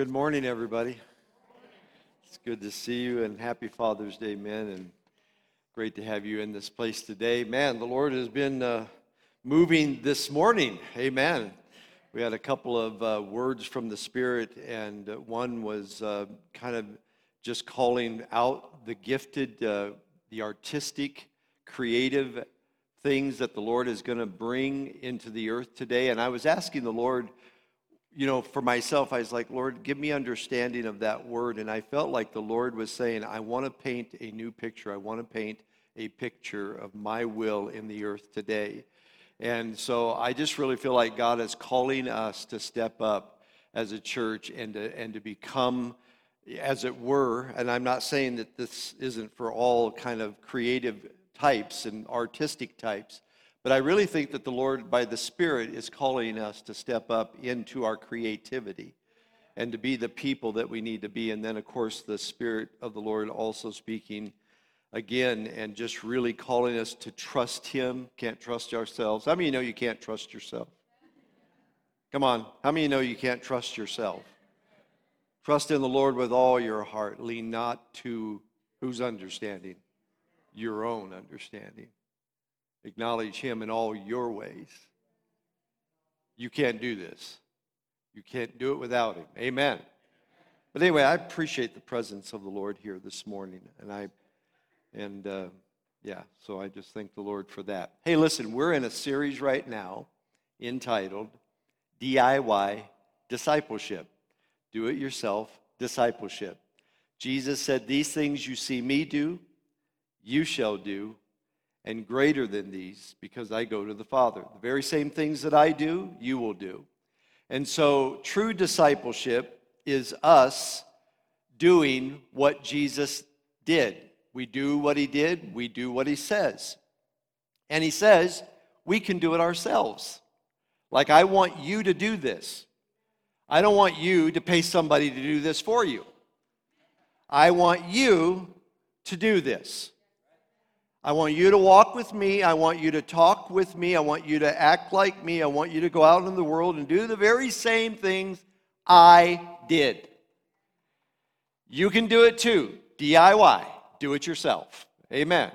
good morning, everybody. It's good to see you and happy Father's Day, men, and great to have you in this place today. Man, the Lord has been uh, moving this morning. Amen. We had a couple of uh, words from the Spirit, and uh, one was uh, kind of just calling out the gifted, uh, the artistic, creative things that the Lord is going to bring into the earth today. And I was asking the Lord, you know, for myself, I was like, Lord, give me understanding of that word. And I felt like the Lord was saying, I want to paint a new picture. I want to paint a picture of my will in the earth today. And so I just really feel like God is calling us to step up as a church and to, and to become, as it were, and I'm not saying that this isn't for all kind of creative types and artistic types, but I really think that the Lord, by the Spirit, is calling us to step up into our creativity and to be the people that we need to be. And then, of course, the Spirit of the Lord also speaking again and just really calling us to trust Him. Can't trust ourselves. How many you know you can't trust yourself? Come on. How many you know you can't trust yourself? Trust in the Lord with all your heart. Lean not to whose understanding? Your own understanding. Acknowledge Him in all your ways. You can't do this. You can't do it without Him. Amen. But anyway, I appreciate the presence of the Lord here this morning, and I and uh, yeah, so I just thank the Lord for that. Hey, listen, we're in a series right now entitled DIY Discipleship. Do it yourself discipleship. Jesus said, These things you see me do, you shall do, and greater than these, because I go to the Father. The very same things that I do, you will do. And so, true discipleship is us doing what Jesus did. We do what he did, we do what he says. And he says, we can do it ourselves. Like, I want you to do this. I don't want you to pay somebody to do this for you. I want you to do this. I want you to walk with me. I want you to talk with me. I want you to act like me. I want you to go out in the world and do the very same things I did. You can do it too. DIY do it yourself. Amen.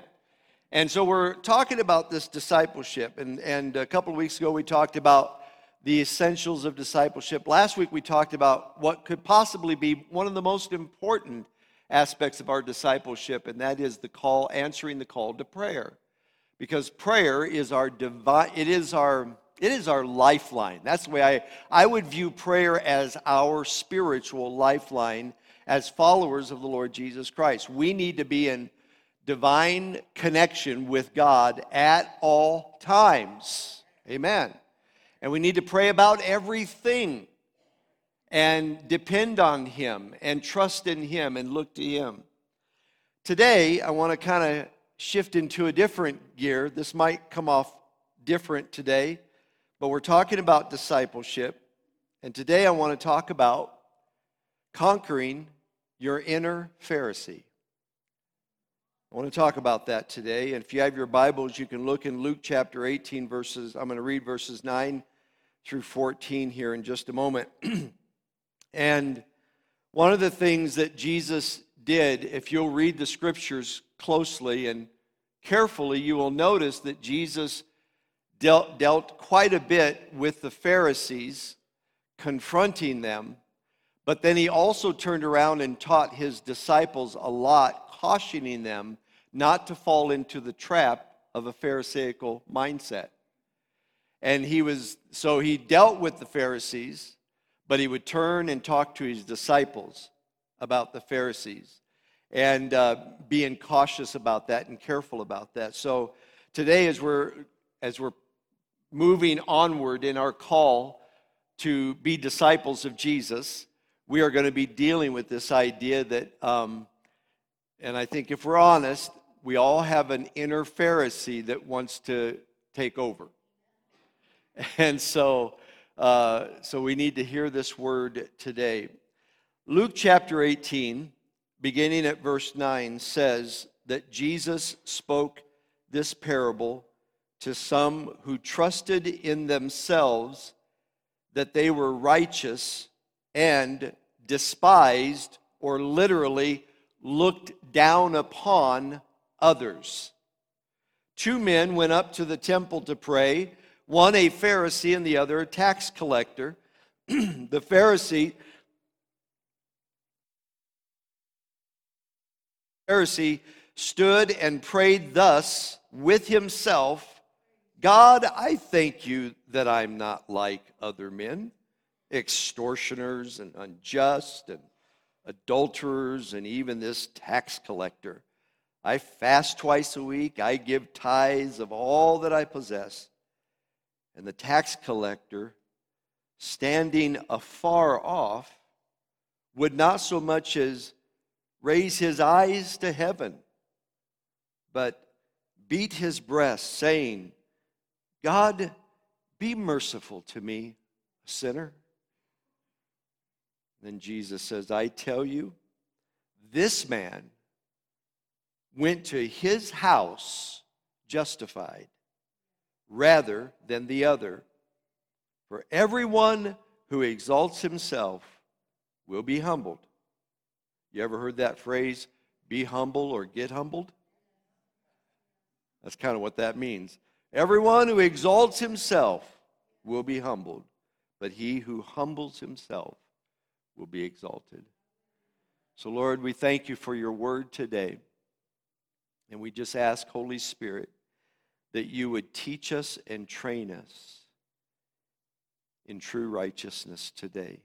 And so we're talking about this discipleship. And, and a couple of weeks ago, we talked about the essentials of discipleship. Last week, we talked about what could possibly be one of the most important aspects of our discipleship, and that is the call, answering the call to prayer. Because prayer is our divine, it is our it is our lifeline. That's the way I, I would view prayer as our spiritual lifeline as followers of the Lord Jesus Christ. We need to be in divine connection with God at all times. Amen. And we need to pray about everything and depend on Him and trust in Him and look to Him. Today, I want to kind of shift into a different gear. This might come off different today, but we're talking about discipleship. And today, I want to talk about conquering your inner Pharisee. I want to talk about that today. And if you have your Bibles, you can look in Luke chapter 18, verses, I'm going to read verses 9 through 14 here in just a moment. and one of the things that Jesus did, if you'll read the scriptures closely and carefully, you will notice that Jesus dealt, dealt quite a bit with the Pharisees, confronting them but then he also turned around and taught his disciples a lot, cautioning them not to fall into the trap of a Pharisaical mindset. And he was, so he dealt with the Pharisees, but he would turn and talk to his disciples about the Pharisees and uh, being cautious about that and careful about that. So today, as we're, as we're moving onward in our call to be disciples of Jesus, we are going to be dealing with this idea that, um, and I think if we're honest, we all have an inner Pharisee that wants to take over. And so, uh, so we need to hear this word today. Luke chapter 18, beginning at verse 9, says that Jesus spoke this parable to some who trusted in themselves that they were righteous and despised, or literally looked down upon others. Two men went up to the temple to pray, one a Pharisee and the other a tax collector. the Pharisee Pharisee stood and prayed thus with himself God, I thank you that I'm not like other men, extortioners and unjust and adulterers and even this tax collector. I fast twice a week, I give tithes of all that I possess. And the tax collector, standing afar off, would not so much as raise his eyes to heaven, but beat his breast, saying, God, be merciful to me, a sinner. Then Jesus says, I tell you, this man went to his house justified rather than the other. For everyone who exalts himself will be humbled. You ever heard that phrase, be humble or get humbled? That's kind of what that means. Everyone who exalts himself will be humbled, but he who humbles himself will be exalted. So, Lord, we thank you for your word today. And we just ask, Holy Spirit, that you would teach us and train us in true righteousness today.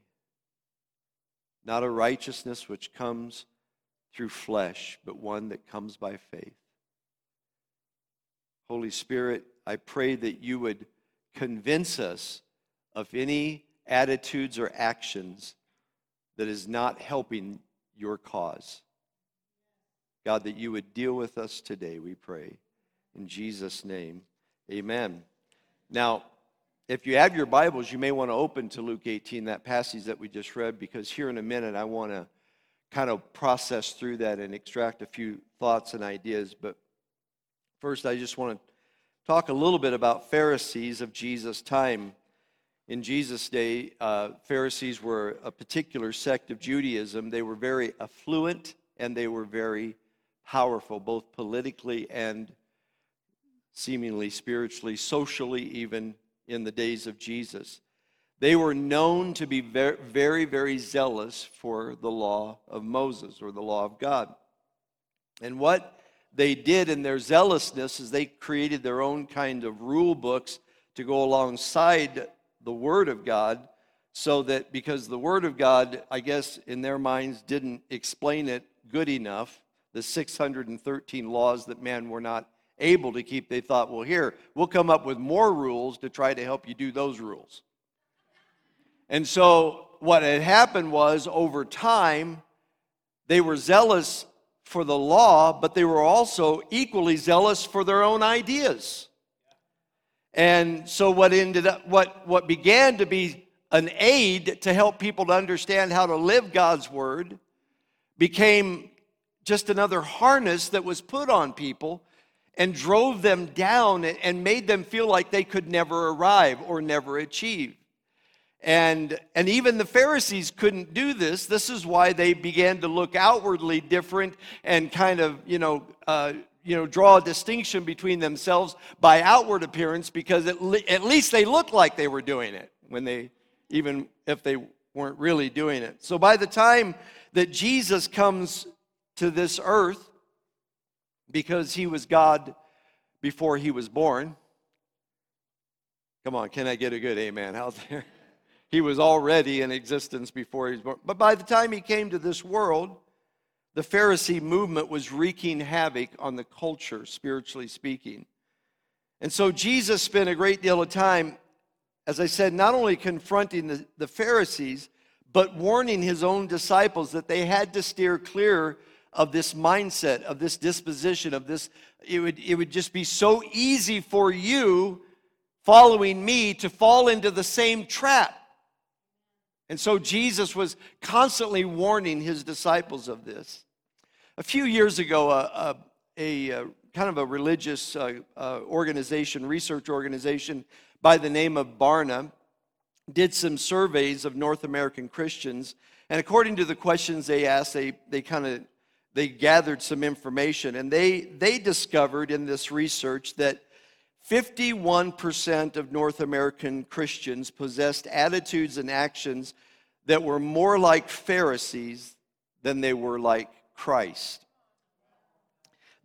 Not a righteousness which comes through flesh, but one that comes by faith. Holy Spirit, I pray that you would convince us of any attitudes or actions that is not helping your cause. God, that you would deal with us today, we pray. In Jesus' name, amen. Now, if you have your Bibles, you may want to open to Luke 18, that passage that we just read, because here in a minute I want to kind of process through that and extract a few thoughts and ideas. But first, I just want to talk a little bit about Pharisees of Jesus' time. In Jesus' day, uh, Pharisees were a particular sect of Judaism. They were very affluent and they were very powerful, both politically and seemingly spiritually, socially, even in the days of Jesus. They were known to be very, very, very zealous for the law of Moses or the law of God. And what they did in their zealousness is they created their own kind of rule books to go alongside the Word of God, so that because the Word of God, I guess, in their minds didn't explain it good enough, the 613 laws that man were not able to keep, they thought, well, here, we'll come up with more rules to try to help you do those rules. And so what had happened was over time, they were zealous for the law, but they were also equally zealous for their own ideas. And so what ended up what what began to be an aid to help people to understand how to live God's word became just another harness that was put on people and drove them down and made them feel like they could never arrive or never achieve. And, and even the Pharisees couldn't do this. This is why they began to look outwardly different and kind of, you know, uh, you know, draw a distinction between themselves by outward appearance because at, le- at least they looked like they were doing it when they, even if they weren't really doing it. So by the time that Jesus comes to this earth, because he was God before he was born, come on, can I get a good amen out there? He was already in existence before he was born. But by the time he came to this world, the Pharisee movement was wreaking havoc on the culture, spiritually speaking. And so Jesus spent a great deal of time, as I said, not only confronting the, the Pharisees, but warning his own disciples that they had to steer clear of this mindset, of this disposition, of this. It would, it would just be so easy for you following me to fall into the same trap. And so Jesus was constantly warning his disciples of this. A few years ago, a, a, a kind of a religious uh, uh, organization, research organization by the name of Barna, did some surveys of North American Christians. And according to the questions they asked, they, they kind of they gathered some information and they, they discovered in this research that 51% of North American Christians possessed attitudes and actions that were more like Pharisees than they were like Christ.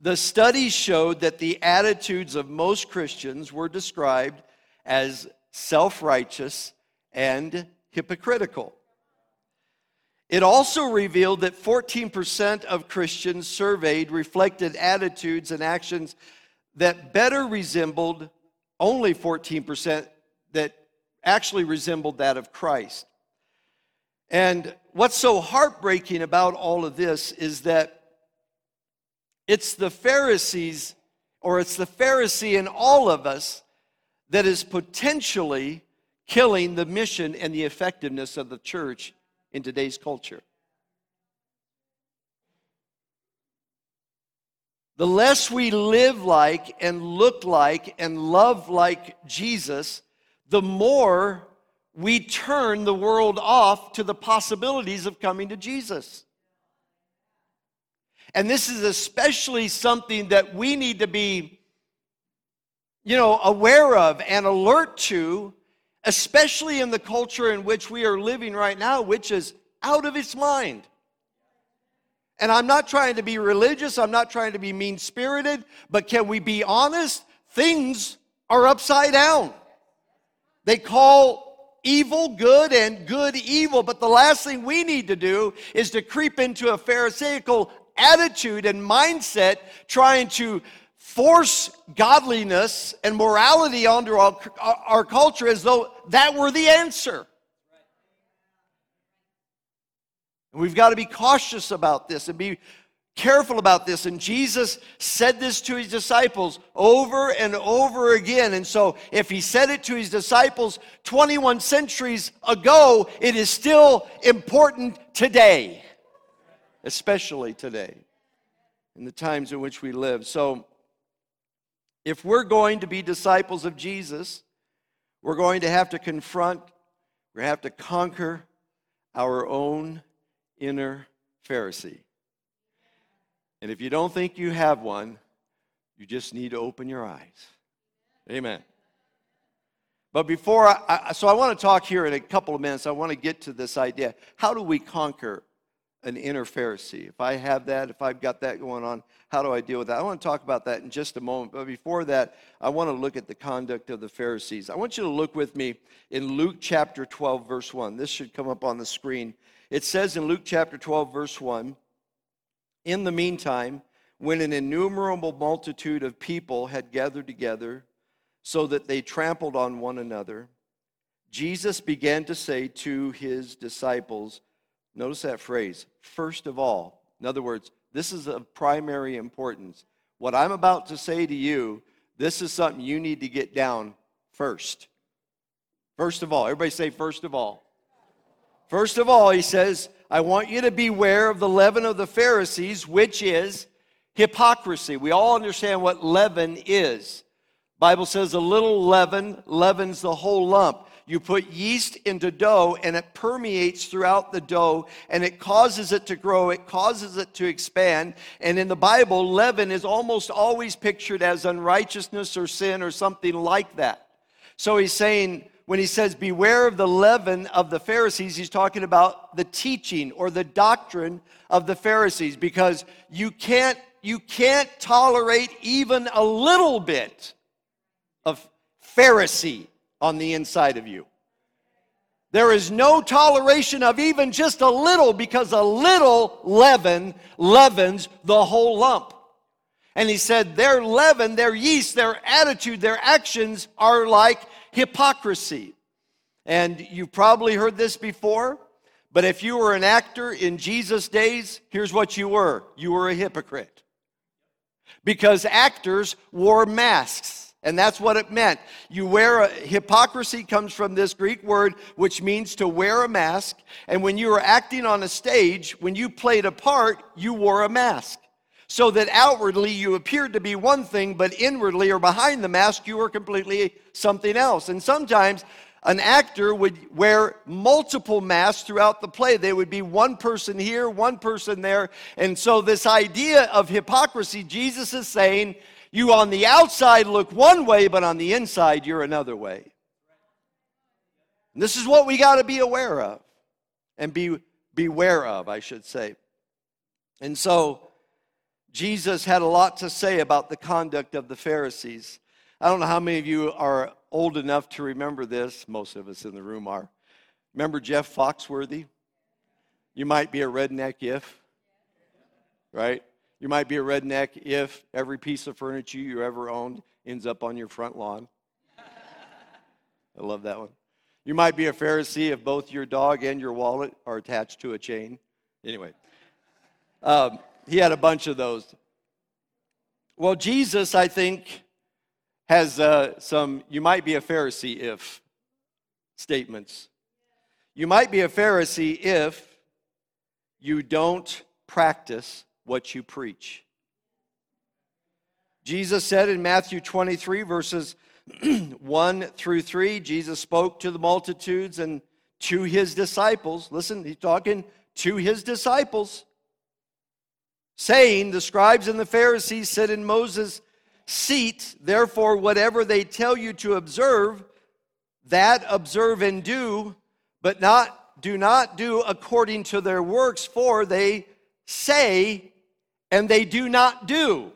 The study showed that the attitudes of most Christians were described as self righteous and hypocritical. It also revealed that 14% of Christians surveyed reflected attitudes and actions that better resembled, only 14% that actually resembled that of Christ. And what's so heartbreaking about all of this is that it's the Pharisees, or it's the Pharisee in all of us, that is potentially killing the mission and the effectiveness of the church in today's culture. The less we live like and look like and love like Jesus, the more we turn the world off to the possibilities of coming to Jesus. And this is especially something that we need to be, you know, aware of and alert to especially in the culture in which we are living right now, which is out of its mind. And I'm not trying to be religious, I'm not trying to be mean spirited, but can we be honest? Things are upside down. They call evil good and good evil, but the last thing we need to do is to creep into a Pharisaical attitude and mindset trying to force godliness and morality onto our, our culture as though that were the answer. And we've got to be cautious about this and be careful about this. And Jesus said this to his disciples over and over again. And so, if he said it to his disciples 21 centuries ago, it is still important today, especially today, in the times in which we live. So, if we're going to be disciples of Jesus, we're going to have to confront, to have to conquer our own inner Pharisee. And if you don't think you have one, you just need to open your eyes. Amen. But before I, I, so I want to talk here in a couple of minutes. I want to get to this idea. How do we conquer an inner Pharisee? If I have that, if I've got that going on, how do I deal with that? I want to talk about that in just a moment. But before that, I want to look at the conduct of the Pharisees. I want you to look with me in Luke chapter 12, verse 1. This should come up on the screen. It says in Luke chapter 12, verse 1 In the meantime, when an innumerable multitude of people had gathered together, so that they trampled on one another, Jesus began to say to his disciples, Notice that phrase, first of all. In other words, this is of primary importance. What I'm about to say to you, this is something you need to get down first. First of all, everybody say, first of all. First of all, he says, I want you to beware of the leaven of the Pharisees, which is hypocrisy. We all understand what leaven is. Bible says a little leaven leavens the whole lump. You put yeast into dough and it permeates throughout the dough and it causes it to grow, it causes it to expand. And in the Bible, leaven is almost always pictured as unrighteousness or sin or something like that. So he's saying, when he says, Beware of the leaven of the Pharisees, he's talking about the teaching or the doctrine of the Pharisees because you can't, you can't tolerate even a little bit of Pharisee on the inside of you. There is no toleration of even just a little because a little leaven leavens the whole lump. And he said, their leaven, their yeast, their attitude, their actions are like hypocrisy. And you've probably heard this before, but if you were an actor in Jesus' days, here's what you were you were a hypocrite. Because actors wore masks. And that's what it meant. You wear a hypocrisy comes from this Greek word which means to wear a mask. And when you were acting on a stage, when you played a part, you wore a mask. So that outwardly you appeared to be one thing, but inwardly or behind the mask, you were completely something else. And sometimes an actor would wear multiple masks throughout the play. They would be one person here, one person there. And so, this idea of hypocrisy, Jesus is saying, you on the outside look one way, but on the inside, you're another way. And this is what we got to be aware of and be beware of, I should say. And so, Jesus had a lot to say about the conduct of the Pharisees. I don't know how many of you are old enough to remember this. Most of us in the room are. Remember Jeff Foxworthy? You might be a redneck if, right? You might be a redneck if every piece of furniture you ever owned ends up on your front lawn. I love that one. You might be a Pharisee if both your dog and your wallet are attached to a chain. Anyway, um, he had a bunch of those. Well, Jesus, I think, has uh, some, you might be a Pharisee if statements. You might be a Pharisee if you don't practice what you preach. Jesus said in Matthew 23, verses 1 through 3, Jesus spoke to the multitudes and to his disciples. Listen, he's talking to his disciples, saying, The scribes and the Pharisees sit in Moses' seat. Therefore, whatever they tell you to observe, that observe and do, but not do not do according to their works, for they say and they do not do.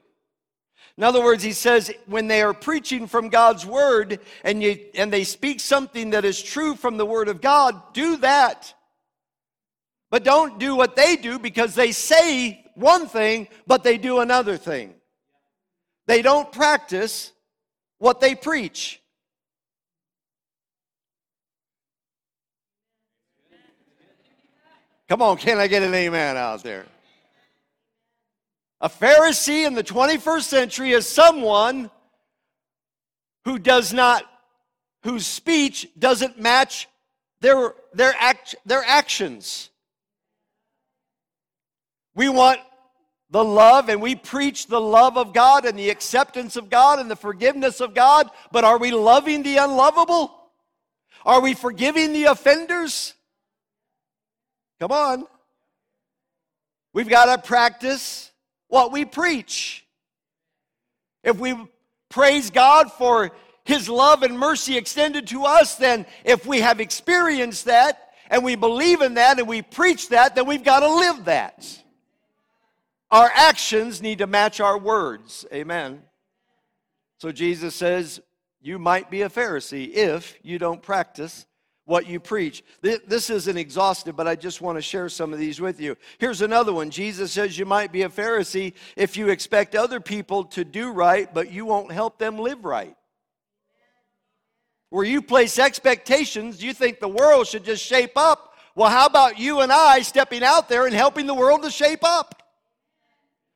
In other words, he says, when they are preaching from God's word and, you, and they speak something that is true from the word of God, do that. But don't do what they do because they say one thing, but they do another thing. They don't practice what they preach. Come on, can I get an amen out there? A Pharisee in the 21st century is someone who does not, whose speech doesn't match their, their, act, their actions. We want the love and we preach the love of God and the acceptance of God and the forgiveness of God, but are we loving the unlovable? Are we forgiving the offenders? Come on. We've got to practice what we preach. If we praise God for His love and mercy extended to us, then if we have experienced that and we believe in that and we preach that, then we've got to live that. Our actions need to match our words. Amen. So Jesus says, You might be a Pharisee if you don't practice what you preach. This isn't exhaustive, but I just want to share some of these with you. Here's another one Jesus says, You might be a Pharisee if you expect other people to do right, but you won't help them live right. Where you place expectations, you think the world should just shape up. Well, how about you and I stepping out there and helping the world to shape up?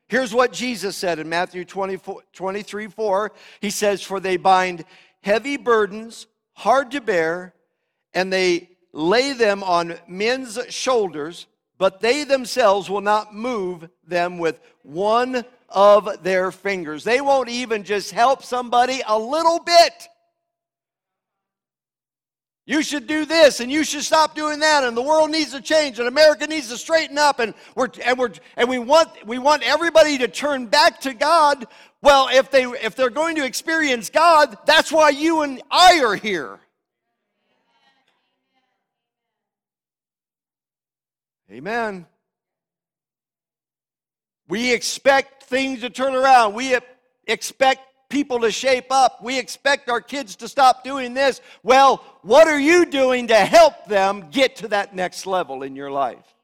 Here's what Jesus said in Matthew 24, 23 4. He says, For they bind heavy burdens, hard to bear, and they lay them on men's shoulders, but they themselves will not move them with one of their fingers. They won't even just help somebody a little bit. You should do this and you should stop doing that and the world needs to change and America needs to straighten up and we're and we're and we want we want everybody to turn back to God. Well, if they if they're going to experience God, that's why you and I are here. Amen. We expect things to turn around. We expect people to shape up. We expect our kids to stop doing this. Well, what are you doing to help them get to that next level in your life,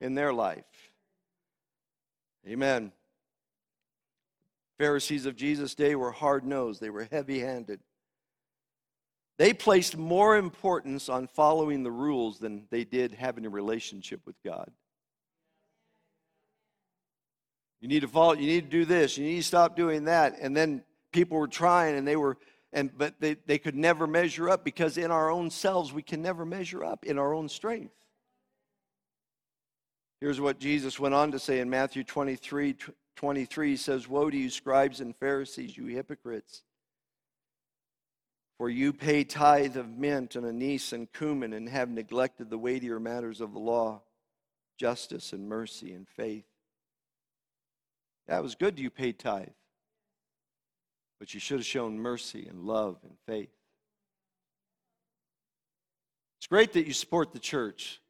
in their life? Amen. Pharisees of Jesus' day were hard nosed, they were heavy handed. They placed more importance on following the rules than they did having a relationship with God. You need to follow, you need to do this, you need to stop doing that. And then people were trying and they were and but they, they could never measure up because in our own selves we can never measure up in our own strength here's what jesus went on to say in matthew 23 23 he says woe to you scribes and pharisees you hypocrites For you pay tithe of mint and anise and cumin and have neglected the weightier matters of the law, justice and mercy and faith. That was good you paid tithe, but you should have shown mercy and love and faith. It's great that you support the church,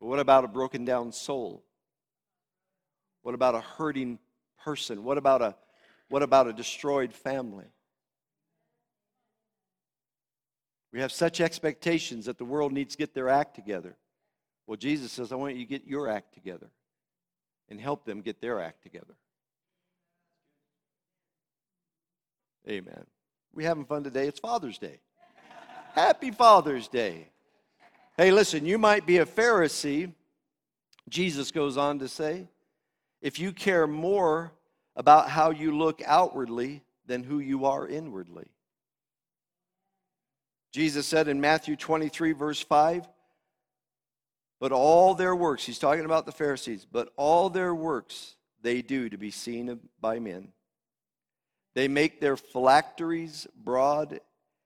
but what about a broken down soul? What about a hurting person? What about a, what about a destroyed family? We have such expectations that the world needs to get their act together. Well, Jesus says, I want you to get your act together and help them get their act together. Amen. We having fun today? It's Father's Day. Happy Father's Day. Hey, listen, you might be a Pharisee, Jesus goes on to say, if you care more about how you look outwardly than who you are inwardly. Jesus said in Matthew 23, verse 5, but all their works, he's talking about the Pharisees, but all their works they do to be seen by men. They make their phylacteries broad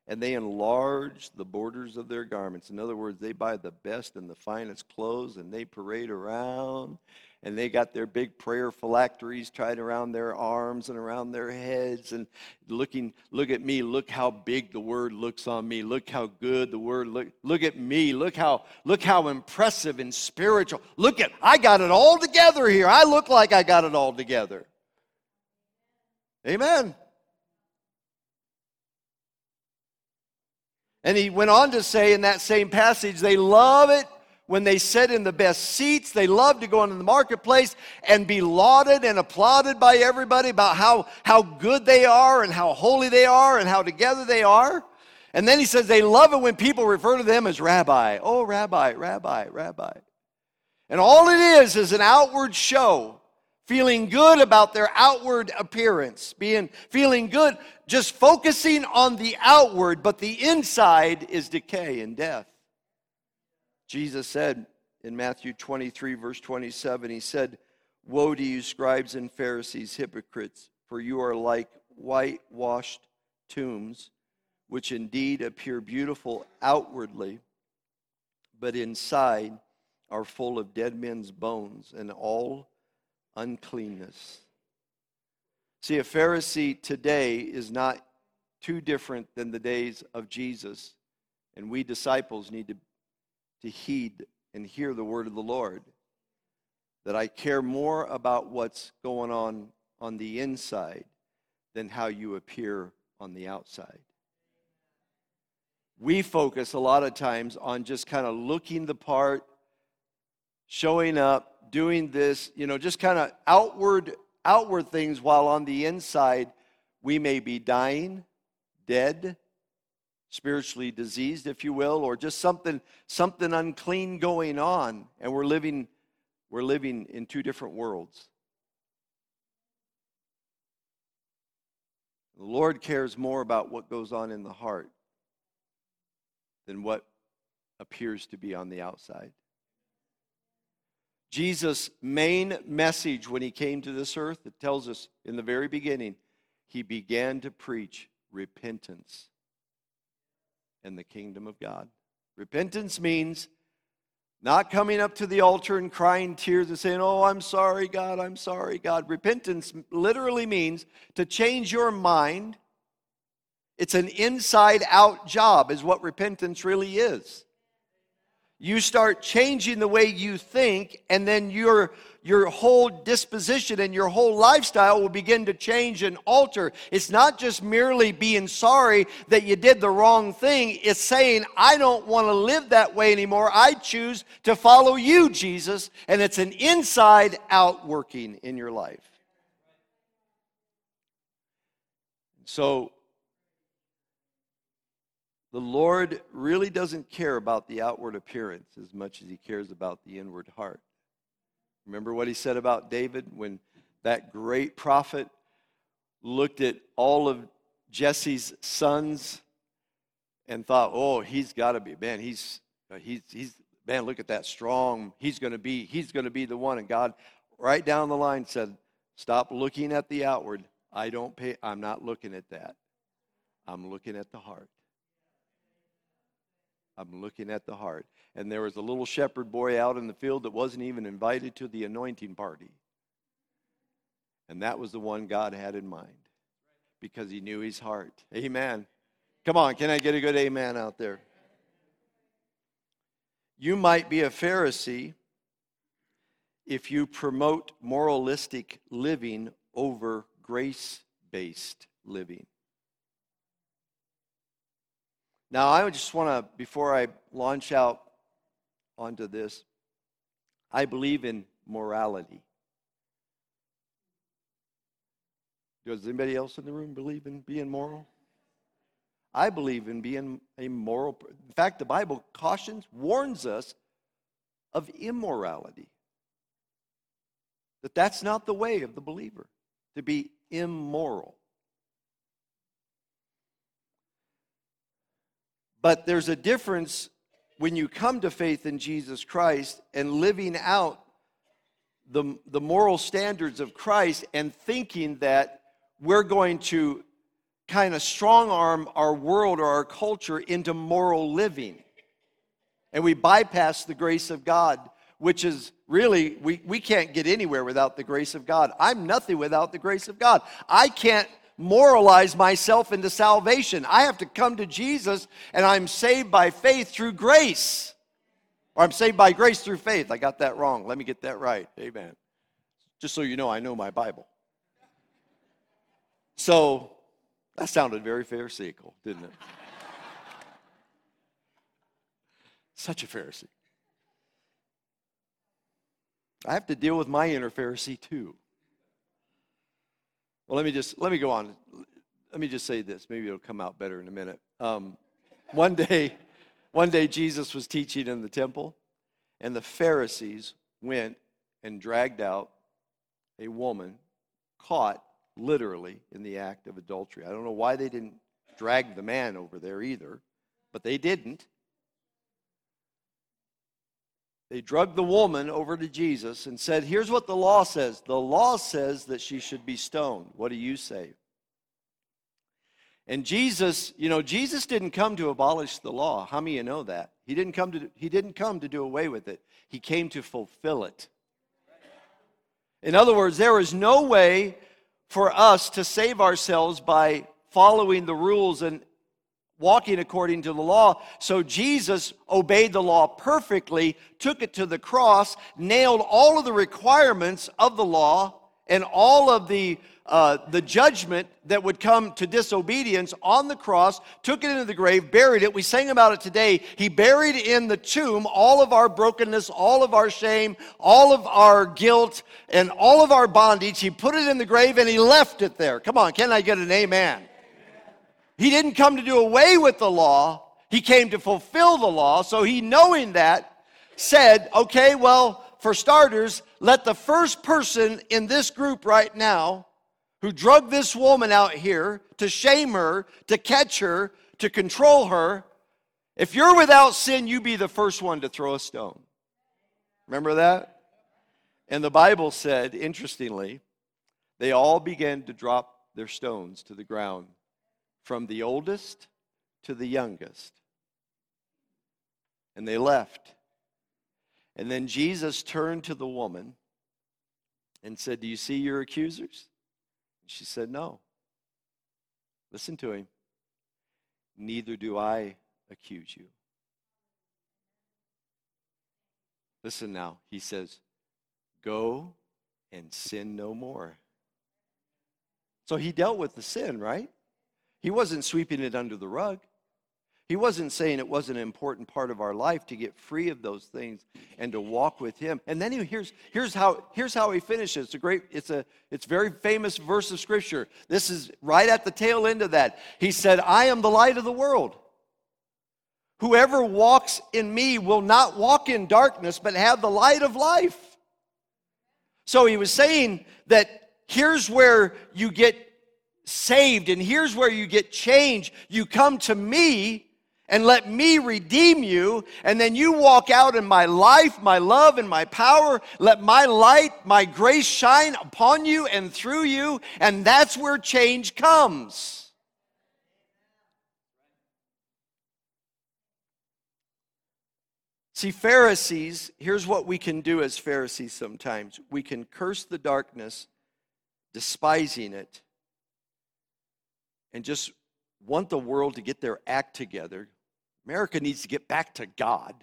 and they enlarge the borders of their garments. In other words, they buy the best and the finest clothes and they parade around and they got their big prayer phylacteries tied around their arms and around their heads and looking look at me. Look how big the word looks on me. Look how good the word look look at me. Look how look how impressive and spiritual. Look at i got it all together here. I look like i got it all together. Amen. And he went on to say in that same passage they love it when they sit in the best seats. They love to go into the marketplace and be lauded and applauded by everybody about how, how good they are and how holy they are and how together they are. And then he says they love it when people refer to them as rabbi. Oh, rabbi, rabbi, rabbi. And all it is is an outward show, feeling good about their outward appearance, being feeling good, just focusing on the outward, but the inside is decay and death. Jesus said in Matthew 23, verse 27, He said, Woe to you, scribes and Pharisees, hypocrites, for you are like whitewashed tombs, which indeed appear beautiful outwardly, but inside are full of dead men's bones and all uncleanness. See, a Pharisee today is not too different than the days of Jesus, and we disciples need to to heed and hear the word of the Lord. That I care more about what's going on on the inside than how you appear on the outside. We focus a lot of times on just kind of looking the part, showing up, doing this, you know, just kind of outward outward things while on the inside we may be dying, dead, spiritually diseased, if you will, or just something, something unclean going on, and we're living, we're living in two different worlds. The Lord cares more about what goes on in the heart than what appears to be on the outside. Jesus' main message when he came to this earth, it tells us in the very beginning, he began to preach repentance and the kingdom of God. Repentance means not coming up to the altar and crying tears and saying, Oh, I'm sorry, God, I'm sorry, God. Repentance literally means to change your mind. It's an inside out job, is what repentance really is you start changing the way you think, and then your, your whole disposition and your whole lifestyle will begin to change and alter. It's not just merely being sorry that you did the wrong thing, it's saying, I don't want to live that way anymore. I choose to follow you, Jesus. And it's an inside out working in your life. So, the Lord really doesn't care about the outward appearance as much as he cares about the inward heart. Remember what he said about David when that great prophet looked at all of Jesse's sons and thought, "Oh, he's got to be man. He's he's he's man. Look at that strong. He's going to be he's going to be the one." And God, right down the line, said, "Stop looking at the outward. I don't pay. I'm not looking at that. I'm looking at the heart." I'm looking at the heart. And there was a little shepherd boy out in the field that wasn't even invited to the anointing party. And that was the one God had in mind because he knew his heart. Amen. Come on, can I get a good amen out there? You might be a Pharisee if you promote moralistic living over grace based living. Now, I just want to, before I launch out onto this, I believe in morality. Does anybody else in the room believe in being moral? I believe in being a moral. In fact, the Bible cautions, warns us of immorality. That that's not the way of the believer, to be immoral. But there's a difference when you come to faith in Jesus Christ and living out the, the moral standards of Christ and thinking that we're going to kind of strong arm our world or our culture into moral living. And we bypass the grace of God, which is really, we, we can't get anywhere without the grace of God. I'm nothing without the grace of God. I can't moralize myself into salvation. I have to come to Jesus and I'm saved by faith through grace. Or I'm saved by grace through faith. I got that wrong. Let me get that right. Amen. Just so you know, I know my Bible. So that sounded very Pharisaical, didn't it? Such a Pharisee. I have to deal with my inner Pharisee too. Well, let me just let me go on. Let me just say this. Maybe it'll come out better in a minute. Um, one day, one day Jesus was teaching in the temple, and the Pharisees went and dragged out a woman caught literally in the act of adultery. I don't know why they didn't drag the man over there either, but they didn't. They drugged the woman over to Jesus and said, Here's what the law says. The law says that she should be stoned. What do you say? And Jesus, you know, Jesus didn't come to abolish the law. How many of you know that? He didn't come to he didn't come to do away with it. He came to fulfill it. In other words, there is no way for us to save ourselves by following the rules and walking according to the law. So Jesus obeyed the law perfectly, took it to the cross, nailed all of the requirements of the law and all of the uh, the judgment that would come to disobedience on the cross, took it into the grave, buried it. We sang about it today. He buried in the tomb all of our brokenness, all of our shame, all of our guilt, and all of our bondage. He put it in the grave and he left it there. Come on, can I get an amen? He didn't come to do away with the law, he came to fulfill the law. So he, knowing that, said, okay, well, for starters, let the first person in this group right now who drugged this woman out here to shame her, to catch her, to control her, if you're without sin, you be the first one to throw a stone. Remember that? And the Bible said, interestingly, they all began to drop their stones to the ground from the oldest to the youngest. And they left. And then Jesus turned to the woman and said, Do you see your accusers? She said, No. Listen to him. Neither do I accuse you. Listen now. He says, Go and sin no more. So he dealt with the sin, right? He wasn't sweeping it under the rug. He wasn't saying it wasn't an important part of our life to get free of those things and to walk with him. And then he, here's, here's, how, here's how he finishes. It's a great, it's a it's very famous verse of scripture. This is right at the tail end of that. He said, I am the light of the world. Whoever walks in me will not walk in darkness, but have the light of life. So he was saying that here's where you get saved, and here's where you get changed. You come to me and let me redeem you, and then you walk out in my life, my love, and my power. Let my light, my grace shine upon you and through you, and that's where change comes. See, Pharisees, here's what we can do as Pharisees sometimes we can curse the darkness, despising it, and just want the world to get their act together. America needs to get back to God.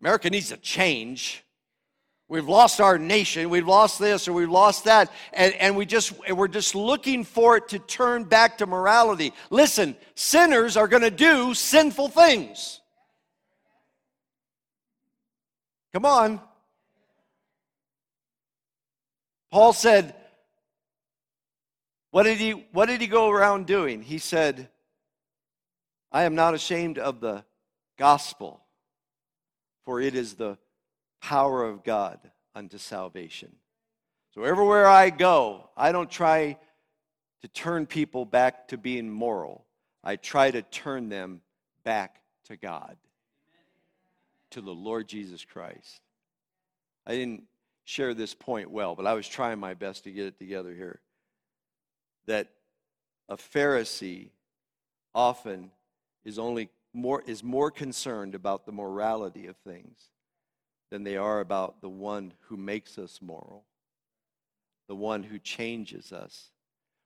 America needs to change. We've lost our nation, we've lost this or we've lost that, and, and we just we're just looking for it to turn back to morality. Listen, sinners are going to do sinful things. Come on. Paul said, what did he what did he go around doing? He said, I am not ashamed of the gospel, for it is the power of God unto salvation. So everywhere I go, I don't try to turn people back to being moral. I try to turn them back to God, to the Lord Jesus Christ. I didn't share this point well, but I was trying my best to get it together here. That a Pharisee often is only more is more concerned about the morality of things than they are about the one who makes us moral, the one who changes us.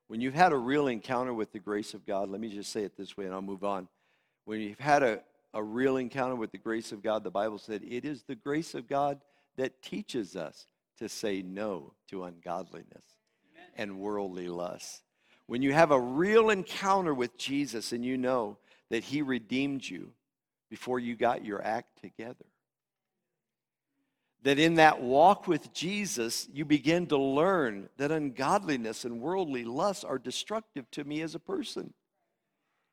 When you've had a real encounter with the grace of God, let me just say it this way and I'll move on. When you've had a, a real encounter with the grace of God, the Bible said it is the grace of God that teaches us to say no to ungodliness Amen. and worldly lusts. When you have a real encounter with Jesus and you know that He redeemed you before you got your act together, that in that walk with Jesus, you begin to learn that ungodliness and worldly lusts are destructive to me as a person.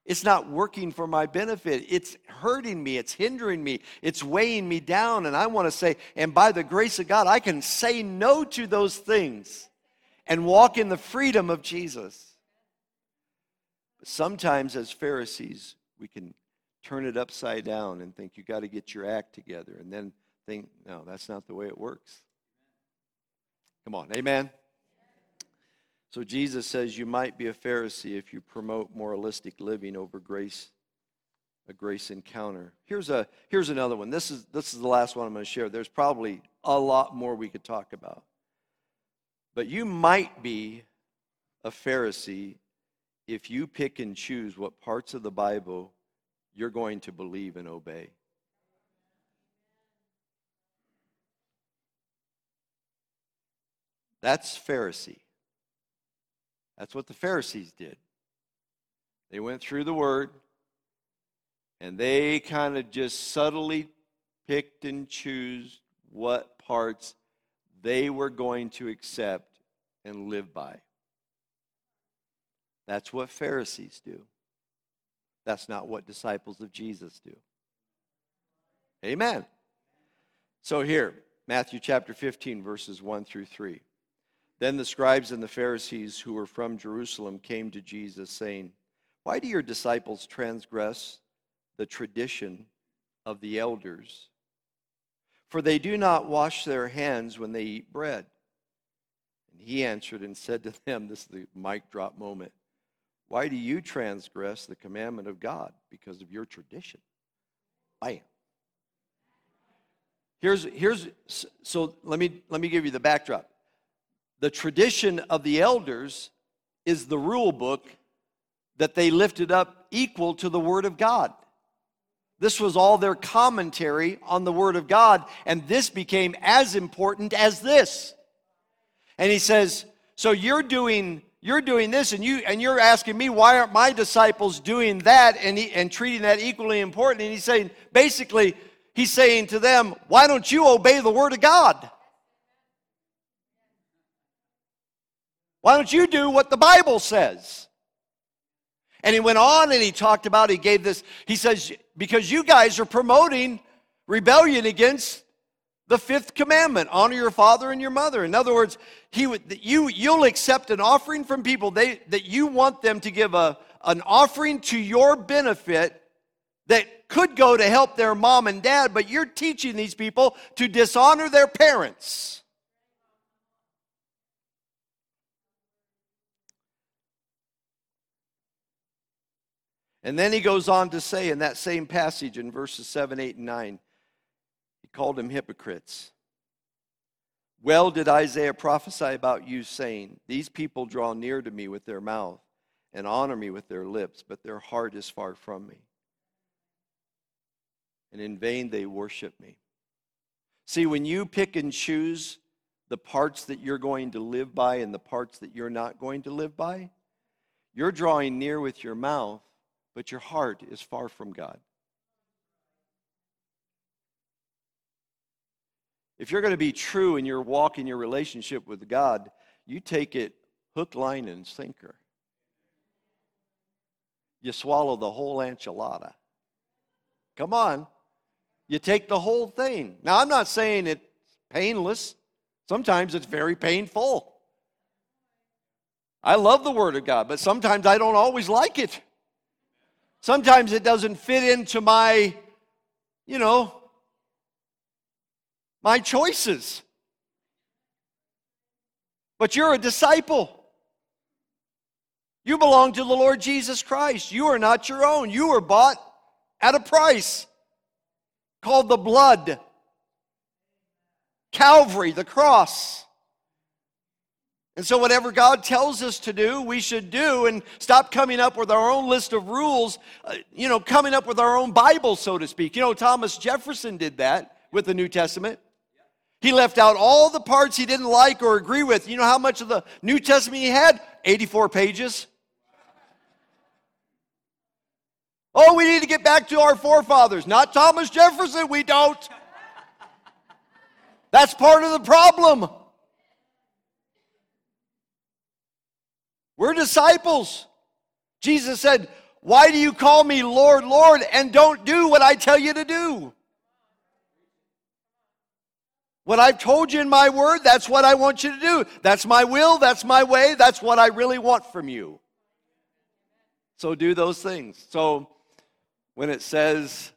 It's not working for my benefit. It's hurting me. It's hindering me. It's weighing me down. And I want to say, and by the grace of God, I can say no to those things and walk in the freedom of Jesus. Sometimes, as Pharisees, we can turn it upside down and think you got to get your act together. And then think, no, that's not the way it works. Come on, amen? So Jesus says you might be a Pharisee if you promote moralistic living over grace, a grace encounter. Here's, a, here's another one. This is, this is the last one I'm going to share. There's probably a lot more we could talk about. But you might be a Pharisee if you pick and choose what parts of the Bible you're going to believe and obey. That's Pharisee. That's what the Pharisees did. They went through the word and they kind of just subtly picked and chose what parts they were going to accept and live by. That's what Pharisees do. That's not what disciples of Jesus do. Amen. So here, Matthew chapter 15, verses 1 through 3. Then the scribes and the Pharisees who were from Jerusalem came to Jesus, saying, Why do your disciples transgress the tradition of the elders? For they do not wash their hands when they eat bread. And he answered and said to them, This is the mic drop moment. Why do you transgress the commandment of God? Because of your tradition. Bam. Here's, here's so let me let me give you the backdrop the tradition of the elders is the rule book that they lifted up equal to the Word of God. This was all their commentary on the Word of God, and this became as important as this. And he says, So you're doing you're doing this and you and you're asking me why aren't my disciples doing that and, he, and treating that equally important? And he's saying basically he's saying to them why don't you obey the word of god? Why don't you do what the Bible says? And he went on and he talked about, he gave this, he says, because you guys are promoting rebellion against the fifth commandment honor your father and your mother. In other words he would you you'll accept an offering from people they that you want them to give a an offering to your benefit that could go to help their mom and dad but you're teaching these people to dishonor their parents And then he goes on to say in that same passage in verses 7, 8, and 9, he called them hypocrites. Well, did Isaiah prophesy about you, saying, These people draw near to me with their mouth and honor me with their lips, but their heart is far from me. And in vain they worship me. See, when you pick and choose the parts that you're going to live by and the parts that you're not going to live by, you're drawing near with your mouth, but your heart is far from God. If you're going to be true in your walk in your relationship with God, you take it hook, line, and sinker. You swallow the whole enchilada. Come on. You take the whole thing. Now, I'm not saying it's painless, sometimes it's very painful. I love the Word of God, but sometimes I don't always like it. Sometimes it doesn't fit into my, you know, my choices. But you're a disciple. You belong to the Lord Jesus Christ. You are not your own. You were bought at a price called the blood. Calvary, the cross. And so, whatever God tells us to do, we should do and stop coming up with our own list of rules, uh, you know, coming up with our own Bible, so to speak. You know, Thomas Jefferson did that with the New Testament. He left out all the parts he didn't like or agree with. You know how much of the New Testament he had? 84 pages. Oh, we need to get back to our forefathers. Not Thomas Jefferson, we don't. That's part of the problem. We're disciples. Jesus said, Why do you call me Lord, Lord, and don't do what I tell you to do? What I've told you in my word, that's what I want you to do. That's my will, that's my way, that's what I really want from you. So do those things. So when it says,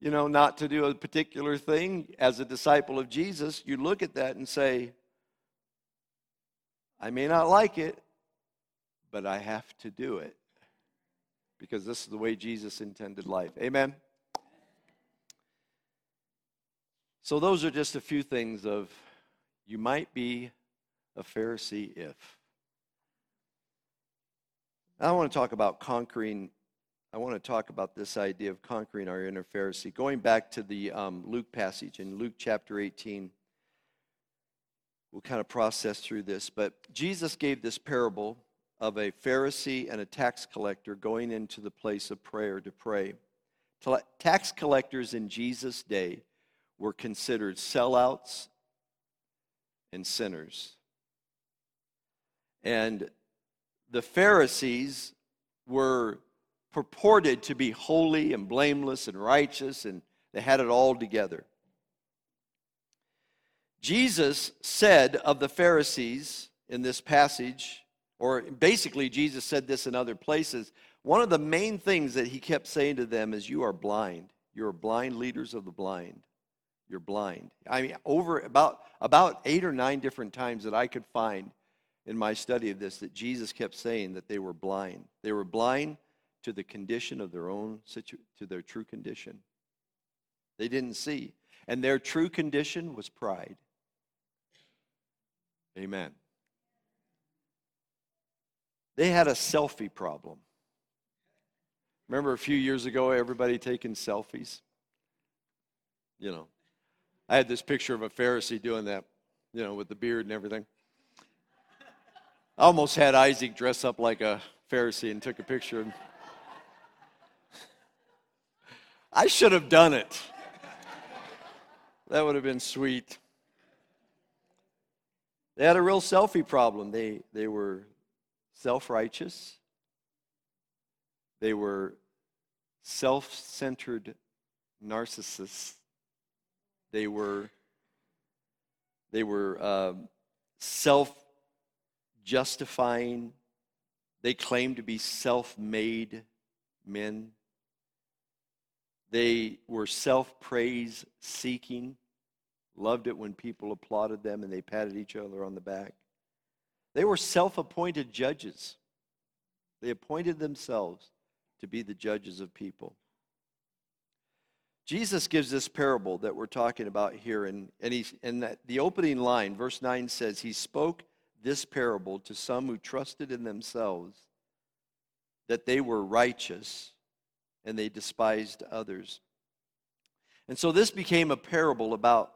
you know, not to do a particular thing as a disciple of Jesus, you look at that and say, I may not like it, but I have to do it because this is the way Jesus intended life. Amen. So, those are just a few things of you might be a Pharisee if. I want to talk about conquering. I want to talk about this idea of conquering our inner Pharisee. Going back to the um, Luke passage in Luke chapter 18, we'll kind of process through this. But Jesus gave this parable of a Pharisee and a tax collector going into the place of prayer to pray. Tax collectors in Jesus' day were considered sellouts and sinners. And the Pharisees were purported to be holy and blameless and righteous, and they had it all together. Jesus said of the Pharisees in this passage, or basically, Jesus said this in other places. One of the main things that he kept saying to them is, You are blind. You are blind leaders of the blind. You're blind. I mean, over about, about eight or nine different times that I could find in my study of this that Jesus kept saying that they were blind. They were blind to the condition of their own situ- to their true condition. They didn't see. And their true condition was pride. Amen. They had a selfie problem. Remember a few years ago, everybody taking selfies? You know, I had this picture of a Pharisee doing that, you know, with the beard and everything. I almost had Isaac dress up like a Pharisee and took a picture. I should have done it. That would have been sweet. They had a real selfie problem. They, they were self righteous, they were self centered narcissists, they were, they were uh, self justifying, they claimed to be self made men. They were self praise seeking, loved it when people applauded them and they patted each other on the back. They were self appointed judges. They appointed themselves to be the judges of people. Jesus gives this parable that we're talking about here, and, and, he's, and the opening line, verse 9 says, He spoke this parable to some who trusted in themselves that they were righteous and they despised others. And so this became a parable about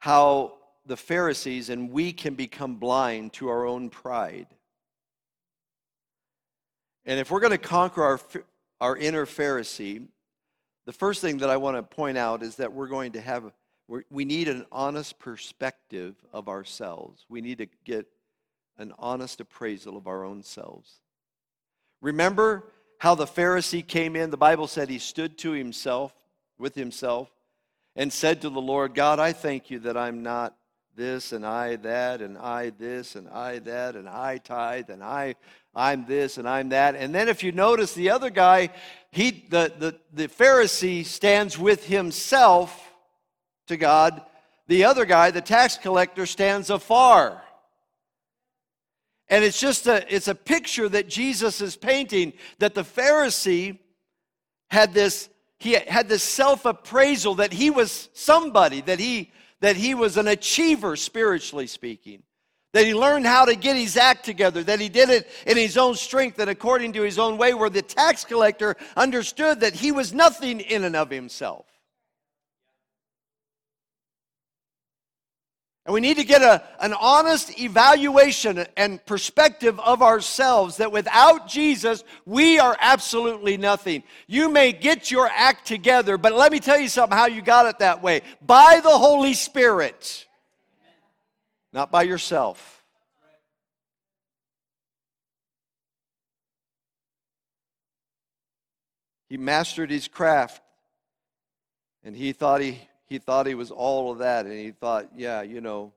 how the Pharisees and we can become blind to our own pride. And if we're going to conquer our, our inner Pharisee, the first thing that I want to point out is that we're going to have, we need an honest perspective of ourselves. We need to get an honest appraisal of our own selves. Remember how the Pharisee came in? The Bible said he stood to himself, with himself, and said to the Lord, God, I thank you that I'm not this and I that and I this and I that and I tithe and I I'm this and I'm that. And then if you notice the other guy, he the the, the Pharisee stands with himself to God. The other guy, the tax collector, stands afar. And it's just a it's a picture that Jesus is painting that the Pharisee had this he had this self-appraisal that he was somebody that he that he was an achiever spiritually speaking that he learned how to get his act together, that he did it in his own strength and according to his own way, where the tax collector understood that he was nothing in and of himself. And we need to get a, an honest evaluation and perspective of ourselves that without Jesus, we are absolutely nothing. You may get your act together, but let me tell you something how you got it that way by the Holy Spirit not by yourself. He mastered his craft and he thought he, he thought he was all of that and he thought, yeah, you know,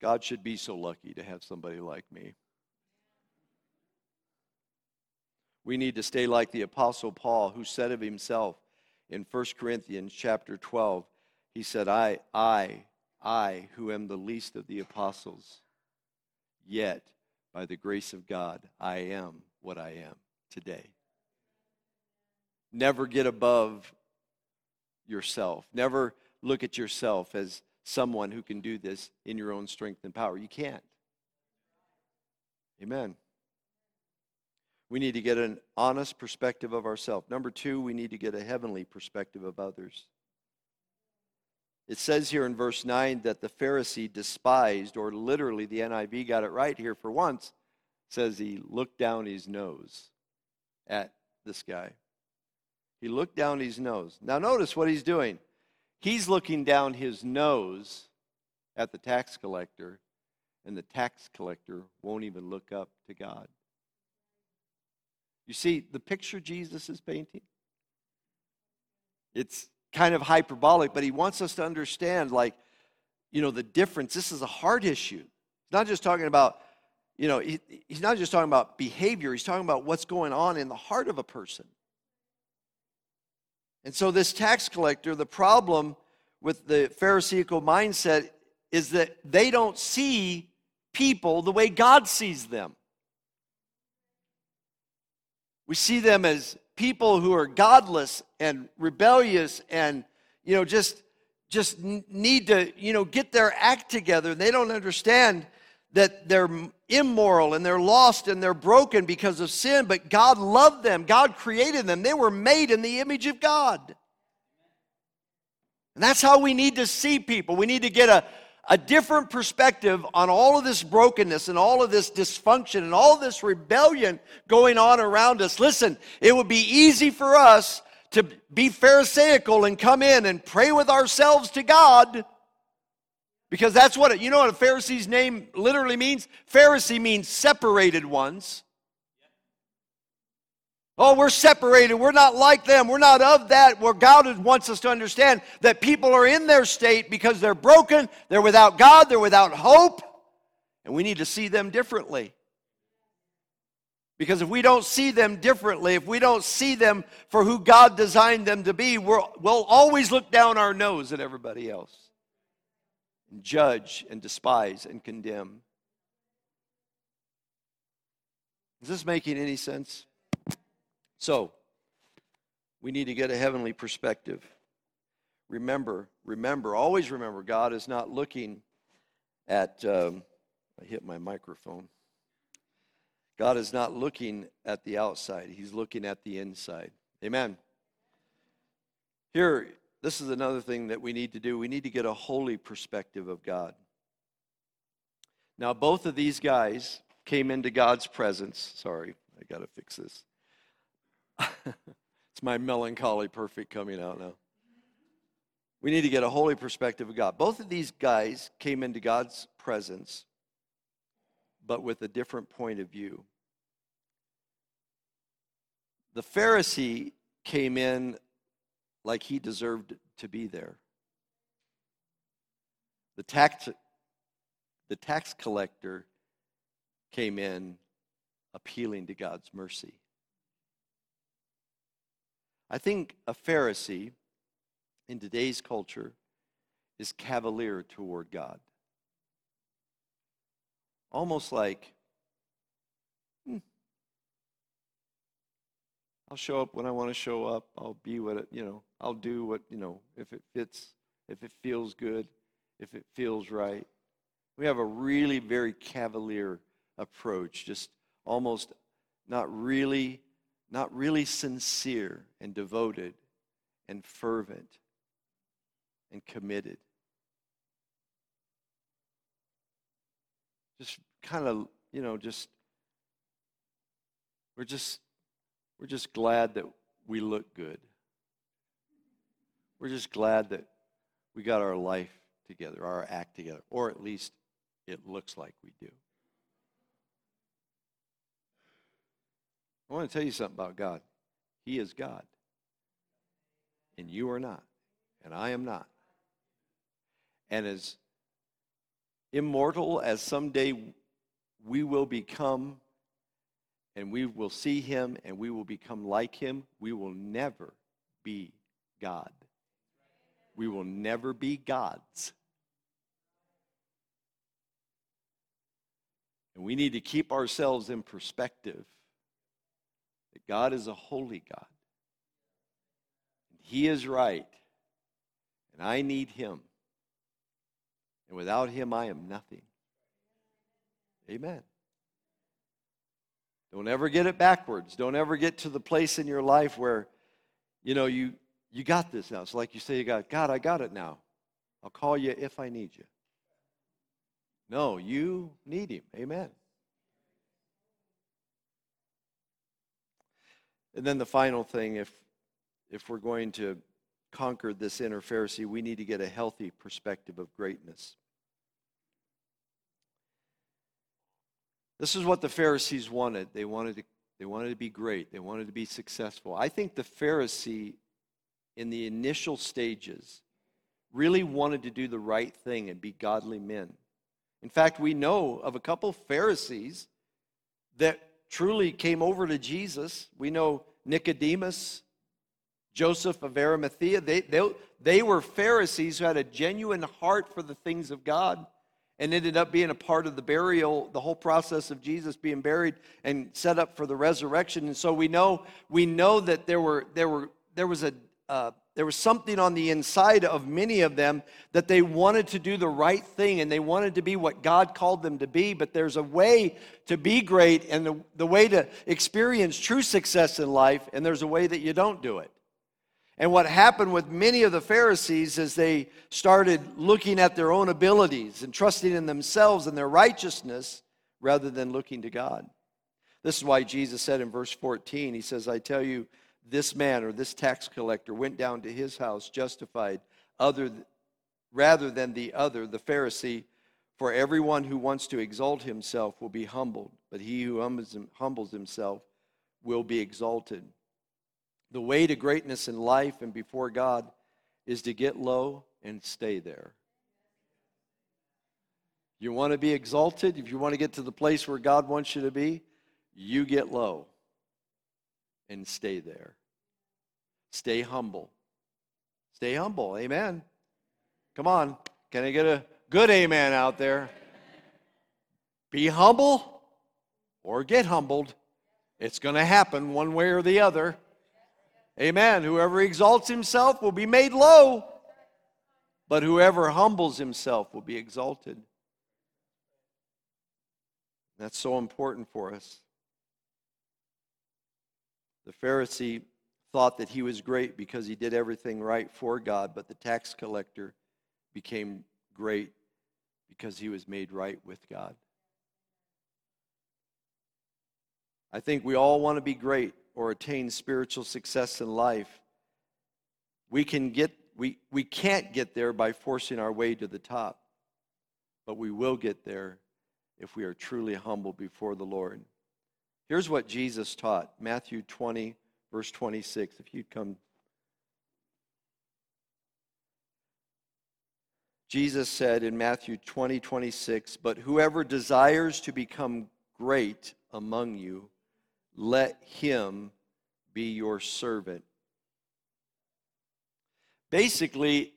God should be so lucky to have somebody like me. We need to stay like the apostle Paul who said of himself in 1 Corinthians chapter 12, he said, I I I, who am the least of the apostles, yet by the grace of God, I am what I am today. Never get above yourself. Never look at yourself as someone who can do this in your own strength and power. You can't. Amen. We need to get an honest perspective of ourselves. Number two, we need to get a heavenly perspective of others. It says here in verse 9 that the Pharisee despised, or literally the NIV got it right here for once, says he looked down his nose at this guy. He looked down his nose. Now, notice what he's doing. He's looking down his nose at the tax collector, and the tax collector won't even look up to God. You see the picture Jesus is painting? It's kind of hyperbolic, but he wants us to understand, like, you know, the difference. This is a heart issue. He's not just talking about, you know, he, he's not just talking about behavior, he's talking about what's going on in the heart of a person. And so, this tax collector, the problem with the Pharisaical mindset is that they don't see people the way God sees them. We see them as people who are godless and rebellious and you know just just need to you know get their act together. They don't understand that they're immoral and they're lost and they're broken because of sin but god loved them. God created them. They were made in the image of god. And that's how we need to see people. We need to get a, a different perspective on all of this brokenness and all of this dysfunction and all this rebellion going on around us. Listen, it would be easy for us to be Pharisaical and come in and pray with ourselves to God. Because that's what it, you know what a Pharisee's name literally means? Pharisee means separated ones. Oh, we're separated. We're not like them. We're not of that. Where God wants us to understand that people are in their state because they're broken, they're without God, they're without hope, and we need to see them differently. Because if we don't see them differently, if we don't see them for who God designed them to be, we will always look down our nose at everybody else and judge and despise and condemn. Is this making any sense? So, We need to get a heavenly perspective. Remember, remember, always remember, God is not looking at, um, I hit my microphone. God is not looking at the outside, He's looking at the inside. Amen. Here, this is another thing that we need to do. We need to get a holy perspective of God. Now, both of these guys came into God's presence. Sorry, I got to fix this. It's my melancholy perfect coming out now. We need to get a holy perspective of God. Both of these guys came into God's presence, but with a different point of view. The Pharisee came in like he deserved to be there. The tax, the tax collector came in appealing to God's mercy. I think a Pharisee in today's culture is cavalier toward God. Almost like, hmm, I'll show up when I want to show up. I'll be what, it, you know, I'll do what, you know, if it fits, if it feels good, if it feels right. We have a really very cavalier approach, just almost not really, not really sincere and devoted and fervent and committed. Just kind of, you know, just we're just we're just glad that we look good. We're just glad that we got our life together, our act together, or at least it looks like we do. I want to tell you something about God. He is God. And you are not. And I am not. And as immortal as someday we will become, and we will see him and we will become like him, we will never be God. We will never be gods. And we need to keep ourselves in perspective God is a holy God. He is right. And I need Him. And without Him, I am nothing. Amen. Don't ever get it backwards. Don't ever get to the place in your life where, you know, you, you got this now. It's like you say, you got, God, I got it now. I'll call you if I need you. No, you need him. Amen. And then the final thing, if if we're going to conquer this inner Pharisee, we need to get a healthy perspective of greatness. This is what the Pharisees wanted. They wanted to, they wanted to be great. They wanted to be successful. I think the Pharisee in the initial stages really wanted to do the right thing and be godly men. In fact, we know of a couple Pharisees that truly came over to Jesus. We know Nicodemus, Joseph of Arimathea. They, they, they were Pharisees who had a genuine heart for the things of God and ended up being a part of the burial, the whole process of Jesus being buried and set up for the resurrection. And so we know we know that there were there were there was a uh, there was something on the inside of many of them that they wanted to do the right thing and they wanted to be what God called them to be. But there's a way to be great and the, the way to experience true success in life, and there's a way that you don't do it. And what happened with many of the Pharisees is they started looking at their own abilities and trusting in themselves and their righteousness rather than looking to God. This is why Jesus said in verse 14, He says, I tell you, this man or this tax collector went down to his house justified other, rather than the other, the Pharisee. For everyone who wants to exalt himself will be humbled, but he who humbles himself will be exalted. The way to greatness in life and before God is to get low and stay there. You want to be exalted, if you want to get to the place where God wants you to be, you get low and stay there. Stay humble. Stay humble. Amen. Come on. Can I get a good amen out there? Be humble or get humbled. It's going to happen one way or the other. Amen. Whoever exalts himself will be made low, but whoever humbles himself will be exalted. That's so important for us. The Pharisee thought that he was great because he did everything right for God, but the tax collector became great because he was made right with God. I think we all want to be great or attain spiritual success in life. We can get we, we can't get there by forcing our way to the top, but we will get there if we are truly humble before the Lord. Here's what Jesus taught Matthew 20, verse 26. If you'd come. Jesus said in Matthew 20, 26, But whoever desires to become great among you, let him be your servant. Basically,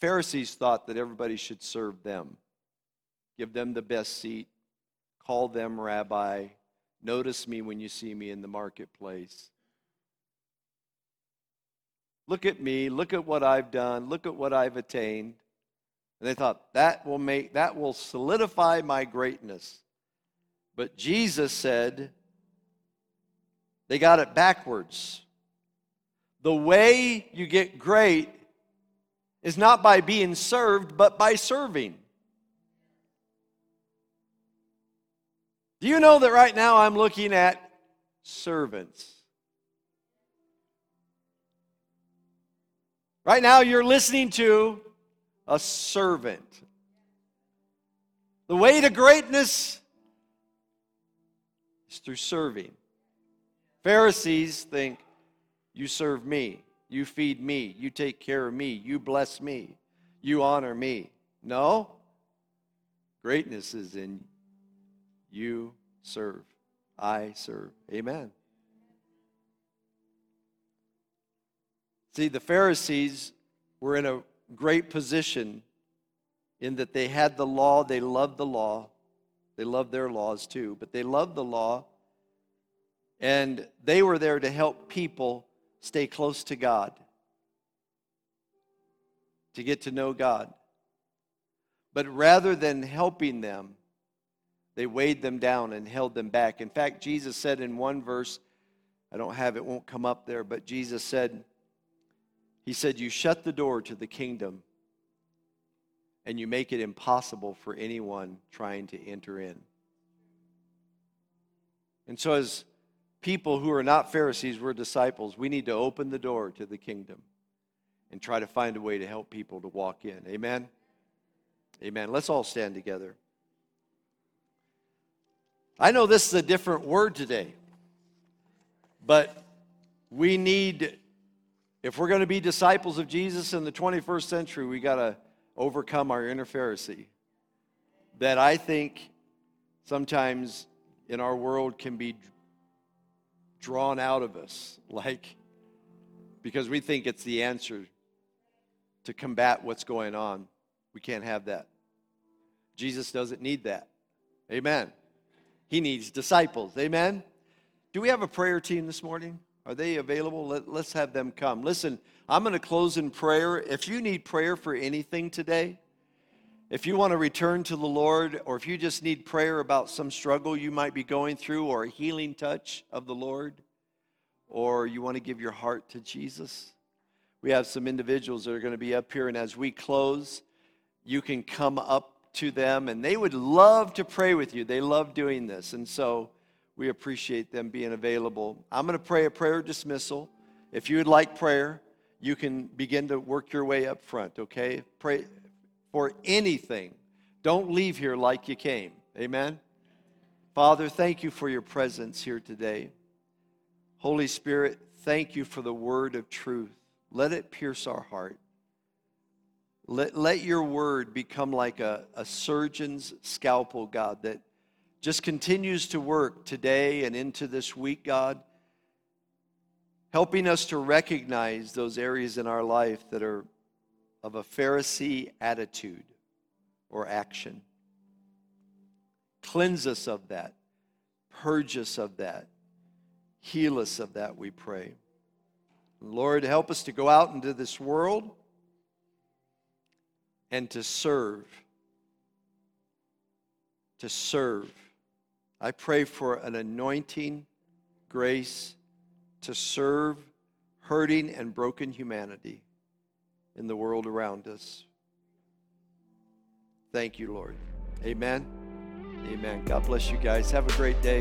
Pharisees thought that everybody should serve them, give them the best seat, call them rabbi, notice me when you see me in the marketplace. Look at me, look at what I've done, look at what I've attained. And they thought that will make that will solidify my greatness. But Jesus said, they got it backwards. The way you get great is not by being served, but by serving. Do you know that right now I'm looking at servants? Right now you're listening to a servant. The way to greatness is through serving. Pharisees think, you serve me, you feed me, you take care of me, you bless me, you honor me. No. Greatness is in you serve. I serve. Amen. See, the Pharisees were in a great position in that they had the law, they loved the law, they loved their laws too, but they loved the law and they were there to help people stay close to God, to get to know God. But rather than helping them, they weighed them down and held them back. In fact, Jesus said in one verse, I don't have it, won't come up there, but Jesus said, He said, You shut the door to the kingdom and you make it impossible for anyone trying to enter in. And so, as people who are not Pharisees, we're disciples. We need to open the door to the kingdom and try to find a way to help people to walk in. Amen? Amen. Let's all stand together. I know this is a different word today, but we need, if we're going to be disciples of Jesus in the 21st century, we got to overcome our inner Pharisee that I think sometimes in our world can be drawn out of us, like, because we think it's the answer to combat what's going on. We can't have that. Jesus doesn't need that. Amen. He needs disciples. Amen. Do we have a prayer team this morning? Are they available? Let, us have them come. Listen, I'm going to close in prayer. If you need prayer for anything today, if you want to return to the Lord, or if you just need prayer about some struggle you might be going through, or a healing touch of the Lord, or you want to give your heart to Jesus, we have some individuals that are going to be up here. And as we close, you can come up to them, and they would love to pray with you. They love doing this. And so we appreciate them being available. I'm going to pray a prayer dismissal. If you would like prayer, you can begin to work your way up front, okay? Pray for anything. Don't leave here like you came. Amen? Father, thank you for your presence here today. Holy Spirit, thank you for the word of truth. Let it pierce our heart. Let, let your word become like a, a surgeon's scalpel, God, that just continues to work today and into this week, God, helping us to recognize those areas in our life that are of a Pharisee attitude or action. Cleanse us of that, purge us of that, heal us of that, we pray. Lord, help us to go out into this world and to serve. To serve. I pray for an anointing grace to serve hurting and broken humanity in the world around us. Thank you, Lord. Amen. Amen. God bless you guys. Have a great day.